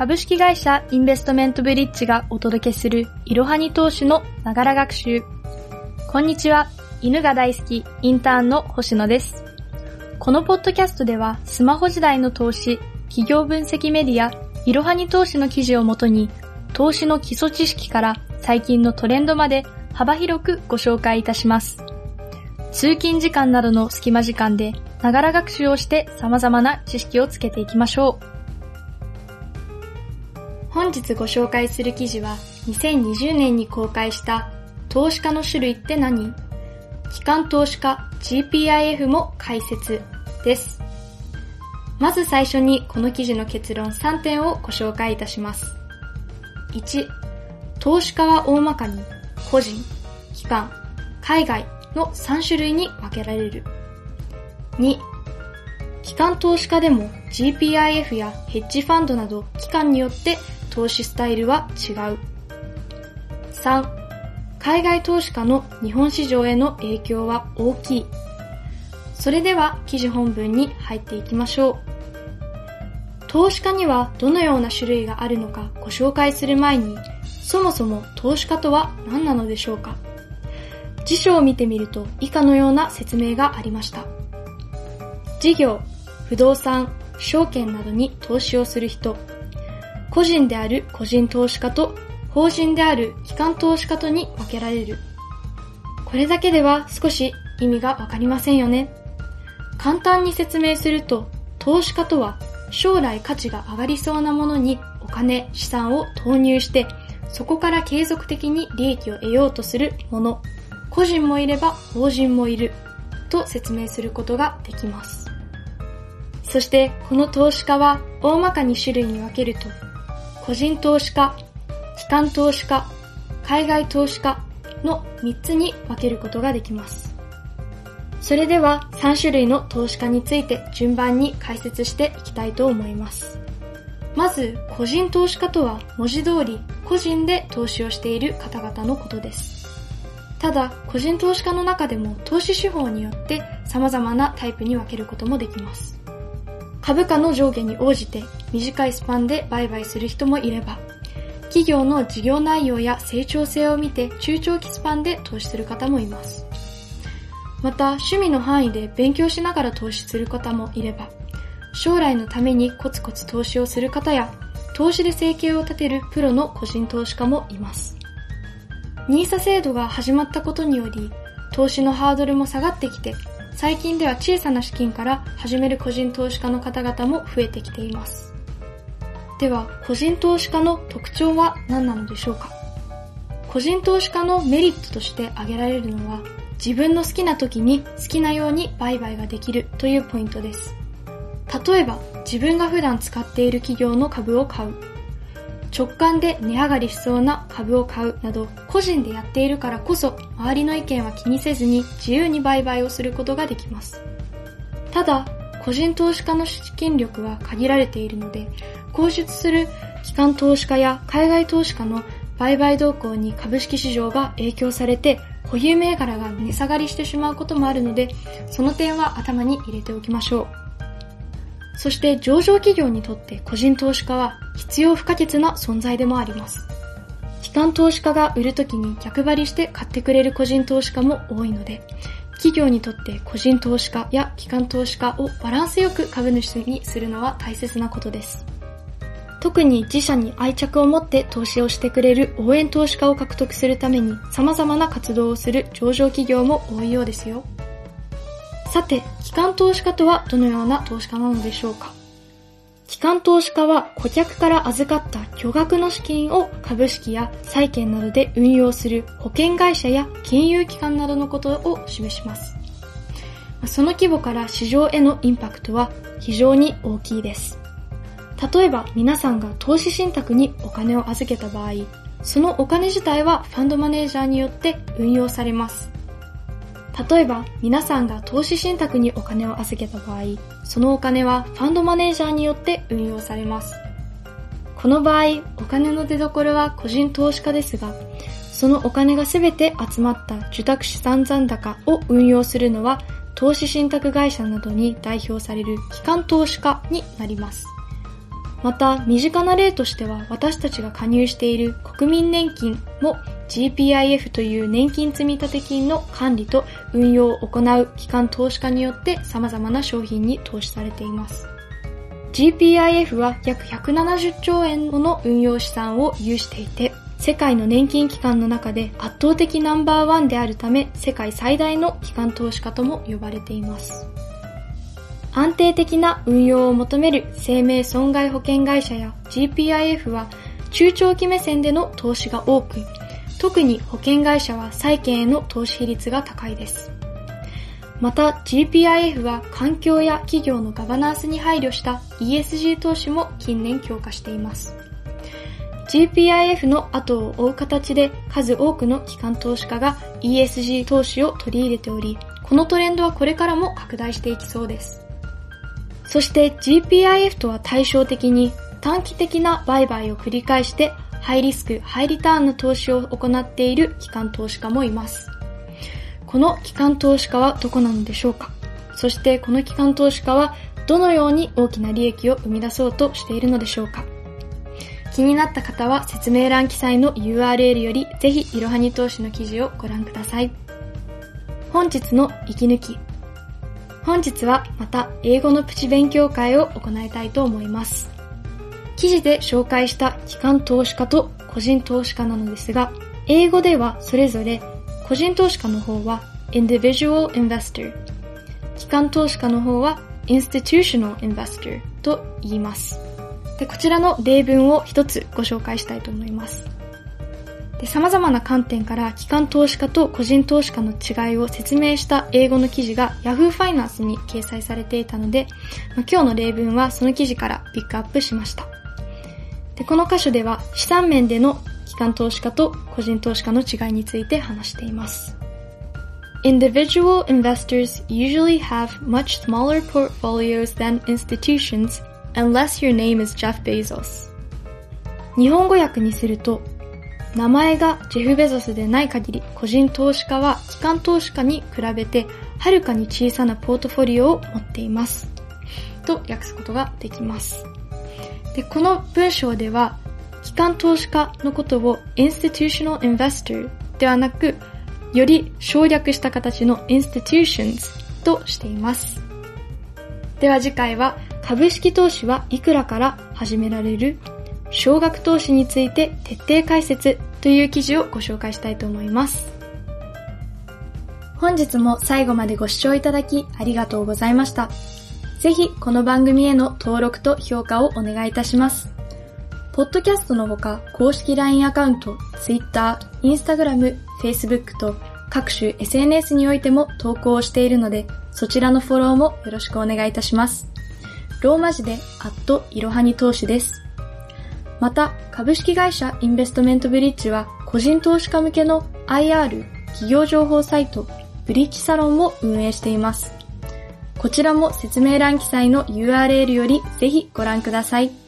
株式会社インベストメントブリッジがお届けするいろはに投資のながら学習。こんにちは。犬が大好きインターンの星野です。このポッドキャストではスマホ時代の投資、企業分析メディア、いろはに投資の記事をもとに投資の基礎知識から最近のトレンドまで幅広くご紹介いたします。通勤時間などの隙間時間でながら学習をして様々な知識をつけていきましょう。本日ご紹介する記事は2020年に公開した投資家の種類って何？機関投資家 GPIF も解説です。まず最初にこの記事の結論3点をご紹介いたします。1、投資家は大まかに個人、機関、海外の3種類に分けられる。2、機関投資家でも GPIF やヘッジファンドなど機関によって投資スタイルは違う。3、海外投資家の日本市場への影響は大きい。それでは記事本文に入っていきましょう。投資家にはどのような種類があるのかご紹介する前に、そもそも投資家とは何なのでしょうか辞書を見てみると以下のような説明がありました。事業、不動産、証券などに投資をする人、個人である個人投資家と法人である機関投資家とに分けられる。これだけでは少し意味がわかりませんよね。簡単に説明すると、投資家とは将来価値が上がりそうなものにお金、資産を投入して、そこから継続的に利益を得ようとするもの。個人もいれば法人もいると説明することができます。そしてこの投資家は大まかに種類に分けると、個人投資家、機関投資家、海外投資家の3つに分けることができます。それでは3種類の投資家について順番に解説していきたいと思います。まず、個人投資家とは文字通り個人で投資をしている方々のことです。ただ、個人投資家の中でも投資手法によって様々なタイプに分けることもできます。株価の上下に応じて短いスパンで売買する人もいれば、企業の事業内容や成長性を見て中長期スパンで投資する方もいます。また、趣味の範囲で勉強しながら投資する方もいれば、将来のためにコツコツ投資をする方や、投資で生計を立てるプロの個人投資家もいます。NISA 制度が始まったことにより、投資のハードルも下がってきて、最近では小さな資金から始める個人投資家の方々も増えてきています。では、個人投資家の特徴は何なのでしょうか？個人投資家のメリットとして挙げられるのは、自分の好きな時に好きなように売買ができるというポイントです。例えば、自分が普段使っている企業の株を買う。直感で値上がりしそうな株を買うなど個人でやっているからこそ周りの意見は気にせずに自由に売買をすることができます。ただ、個人投資家の資金力は限られているので、公出する機関投資家や海外投資家の売買動向に株式市場が影響されて保有銘柄が値下がりしてしまうこともあるので、その点は頭に入れておきましょう。そして上場企業にとって個人投資家は必要不可欠な存在でもあります。機関投資家が売るときに逆張りして買ってくれる個人投資家も多いので、企業にとって個人投資家や機関投資家をバランスよく株主にするのは大切なことです。特に自社に愛着を持って投資をしてくれる応援投資家を獲得するために様々な活動をする上場企業も多いようですよ。さて、機関投資家とはどのような投資家なのでしょうか？機関投資家は顧客から預かった巨額の資金を株式や債券などで運用する保険会社や金融機関などのことを示します。その規模から市場へのインパクトは非常に大きいです。例えば皆さんが投資信託にお金を預けた場合、そのお金自体はファンドマネージャーによって運用されます。例えば、皆さんが投資信託にお金を預けた場合、そのお金はファンドマネージャーによって運用されます。この場合、お金の出所は個人投資家ですが、そのお金がすべて集まった受託資産残高を運用するのは、投資信託会社などに代表される機関投資家になります。また、身近な例としては私たちが加入している国民年金も GPIF という年金積立金の管理と運用を行う機関投資家によって様々な商品に投資されています。GPIF は約170兆円もの運用資産を有していて、世界の年金機関の中で圧倒的ナンバーワンであるため、世界最大の機関投資家とも呼ばれています。安定的な運用を求める生命損害保険会社や GPIF は中長期目線での投資が多く、特に保険会社は債券への投資比率が高いです。また GPIF は環境や企業のガバナンスに配慮した ESG 投資も近年強化しています。GPIF の後を追う形で数多くの機関投資家が ESG 投資を取り入れており、このトレンドはこれからも拡大していきそうです。そして GPIF とは対照的に短期的な売買を繰り返してハイリスク、ハイリターンの投資を行っている機関投資家もいます。この機関投資家はどこなのでしょうか？そしてこの機関投資家はどのように大きな利益を生み出そうとしているのでしょうか？気になった方は説明欄記載の URL よりぜひいろはに投資の記事をご覧ください。本日の息抜き。本日はまた英語のプチ勉強会を行いたいと思います。記事で紹介した機関投資家と個人投資家なのですが、英語ではそれぞれ個人投資家の方は individual investor、機関投資家の方は institutional investor と言います。で、こちらの例文を一つご紹介したいと思います。で、様々な観点から機関投資家と個人投資家の違いを説明した英語の記事が Yahoo Finance に掲載されていたので、まあ、今日の例文はその記事からピックアップしました。で、この箇所では資産面での機関投資家と個人投資家の違いについて話しています。Individual investors usually have much smaller portfolios than institutions unless your name is Jeff Bezos. 日本語訳にすると、名前がジェフ・ベゾスでない限り個人投資家は機関投資家に比べてはるかに小さなポートフォリオを持っています。と訳すことができます。で、この文章では機関投資家のことを institutional investor ではなく、より省略した形の institutions としています。では次回は株式投資はいくらから始められる？少額投資について徹底解説という記事をご紹介したいと思います。本日も最後までご視聴いただきありがとうございました。ぜひこの番組への登録と評価をお願いいたします。ポッドキャストのほか、公式 LINE アカウント、Twitter、Instagram、Facebook と各種 SNS においても投稿をしているので、そちらのフォローもよろしくお願いいたします。ローマ字で、アットいろはに投資です。また、株式会社インベストメントブリッジは、個人投資家向けの IR、企業情報サイト、ブリッジサロンを運営しています。こちらも説明欄記載の URL よりぜひご覧ください。